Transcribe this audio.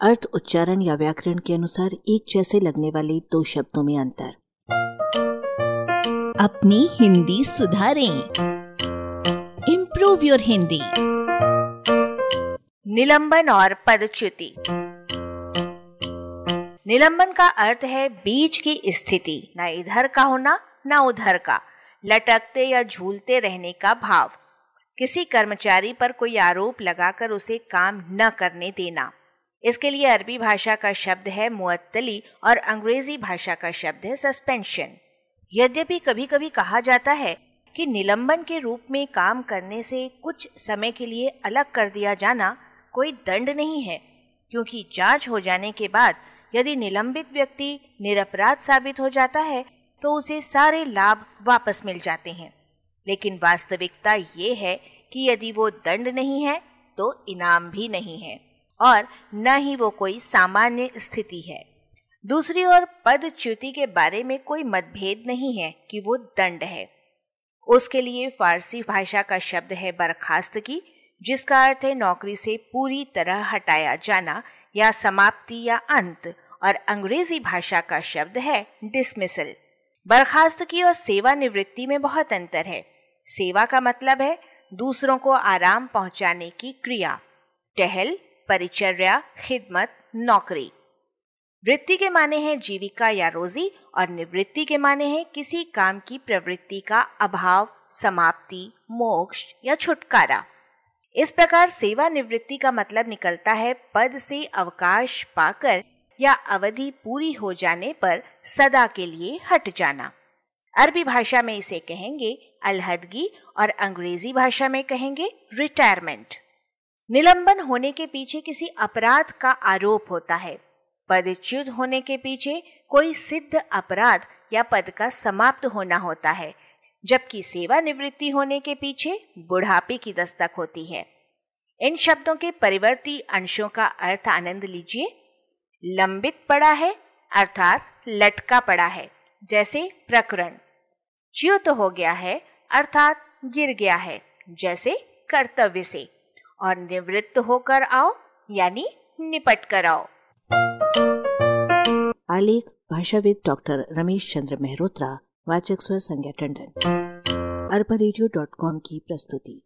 अर्थ, उच्चारण या व्याकरण के अनुसार एक जैसे लगने वाले दो शब्दों में अंतर। अपनी हिंदी सुधारें। इम्प्रूव योर हिंदी निलंबन और पदच्युति। निलंबन का अर्थ है बीच की स्थिति, न इधर का होना, न उधर का। लटकते या झूलते रहने का भाव। किसी कर्मचारी पर कोई आरोप लगाकर उसे काम न करने देना। इसके लिए अरबी भाषा का शब्द है मुअत्तली और अंग्रेज़ी भाषा का शब्द है सस्पेंशन। यद्यपि कभी कभी कहा जाता है कि निलंबन के रूप में काम करने से कुछ समय के लिए अलग कर दिया जाना कोई दंड नहीं है, क्योंकि जाँच हो जाने के बाद यदि निलंबित व्यक्ति निरपराध साबित हो जाता है तो उसे सारे लाभ वापस मिल जाते हैं। लेकिन वास्तविकता ये है कि यदि वो दंड नहीं है तो इनाम भी नहीं है। और न ही वो कोई सामान्य स्थिति है। दूसरी ओर पदच्युति के बारे में कोई मतभेद नहीं है कि वो दंड है। उसके लिए फारसी भाषा का शब्द है बर्खास्त की, जिसका अर्थ है नौकरी से पूरी तरह हटाया जाना या समाप्ति या अंत, और अंग्रेज़ी भाषा का शब्द है डिसमिसल बर्खास्तगी और सेवानिवृत्ति में बहुत अंतर है। सेवा का मतलब है दूसरों को आराम पहुँचाने की क्रिया। टहल परिचर्या, खिदमत, नौकरी। वृत्ति के माने हैं जीविका या रोजी और निवृत्ति के माने हैं किसी काम की प्रवृत्ति का अभाव, समाप्ति, मोक्ष या छुटकारा। इस प्रकार सेवा निवृत्ति का मतलब निकलता है पद से अवकाश पाकर या अवधि पूरी हो जाने पर सदा के लिए हट जाना। अरबी भाषा में इसे कहेंगे अलहदगी और अंग्रेज़ी भाषा में कहेंगे रिटायरमेंट निलंबन होने के पीछे किसी अपराध का आरोप होता है। पदच्युत होने के पीछे कोई सिद्ध अपराध या पद का समाप्त होना होता है, जबकि सेवानिवृत्ति होने के पीछे बुढ़ापे की दस्तक होती है। इन शब्दों के परिवर्ती अंशों का अर्थ आनंद लीजिए। लंबित पड़ा है, अर्थात लटका पड़ा है, जैसे प्रकरण। च्युत हो गया है, अर्थात गिर गया है, जैसे कर्तव्य से। और निवृत्त होकर आओ, यानी निपट कर आओ। आलेख, भाषाविद डॉक्टर रमेश चंद्र मेहरोत्रा, वाचक स्वर संज्ञा टंडन। अरबा की प्रस्तुति।